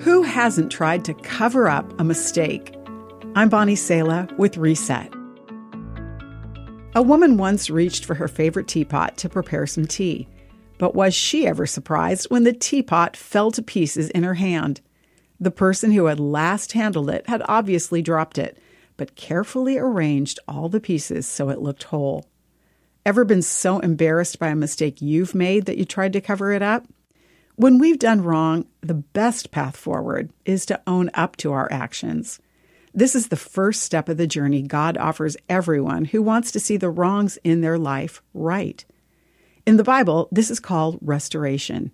Who hasn't tried to cover up a mistake? I'm Bonnie Sala with Reset. A woman once reached for her favorite teapot to prepare some tea. But was she ever surprised when the teapot fell to pieces in her hand? The person who had last handled it had obviously dropped it, but carefully arranged all the pieces so it looked whole. Ever been so embarrassed by a mistake you've made that you tried to cover it up? When we've done wrong, the best path forward is to own up to our actions. This is the first step of the journey God offers everyone who wants to see the wrongs in their life right. In the Bible, this is called restoration.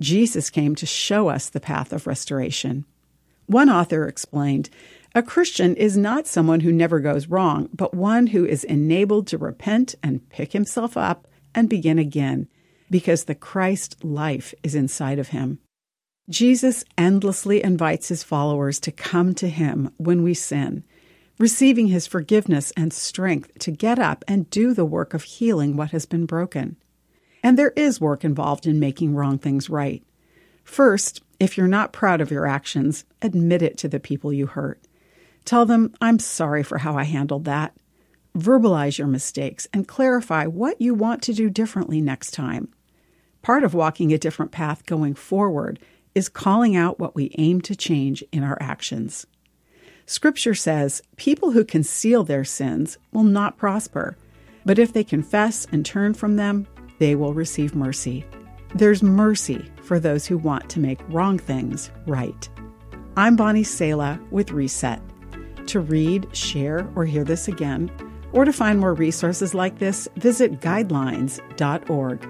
Jesus came to show us the path of restoration. One author explained A Christian is not someone who never goes wrong, but one who is enabled to repent and pick himself up and begin again, because the Christ life is inside of him. Jesus endlessly invites his followers to come to him when we sin, receiving his forgiveness and strength to get up and do the work of healing what has been broken. And there is work involved in making wrong things right. First, if you're not proud of your actions, admit it to the people you hurt. Tell them, I'm sorry for how I handled that. Verbalize your mistakes and clarify what you want to do differently next time. Part of walking a different path going forward is calling out what we aim to change in our actions. Scripture says people who conceal their sins will not prosper, but if they confess and turn from them, they will receive mercy. There's mercy for those who want to make wrong things right. I'm Bonnie Sala with Reset. To read, share, or hear this again, or to find more resources like this, visit guidelines.org.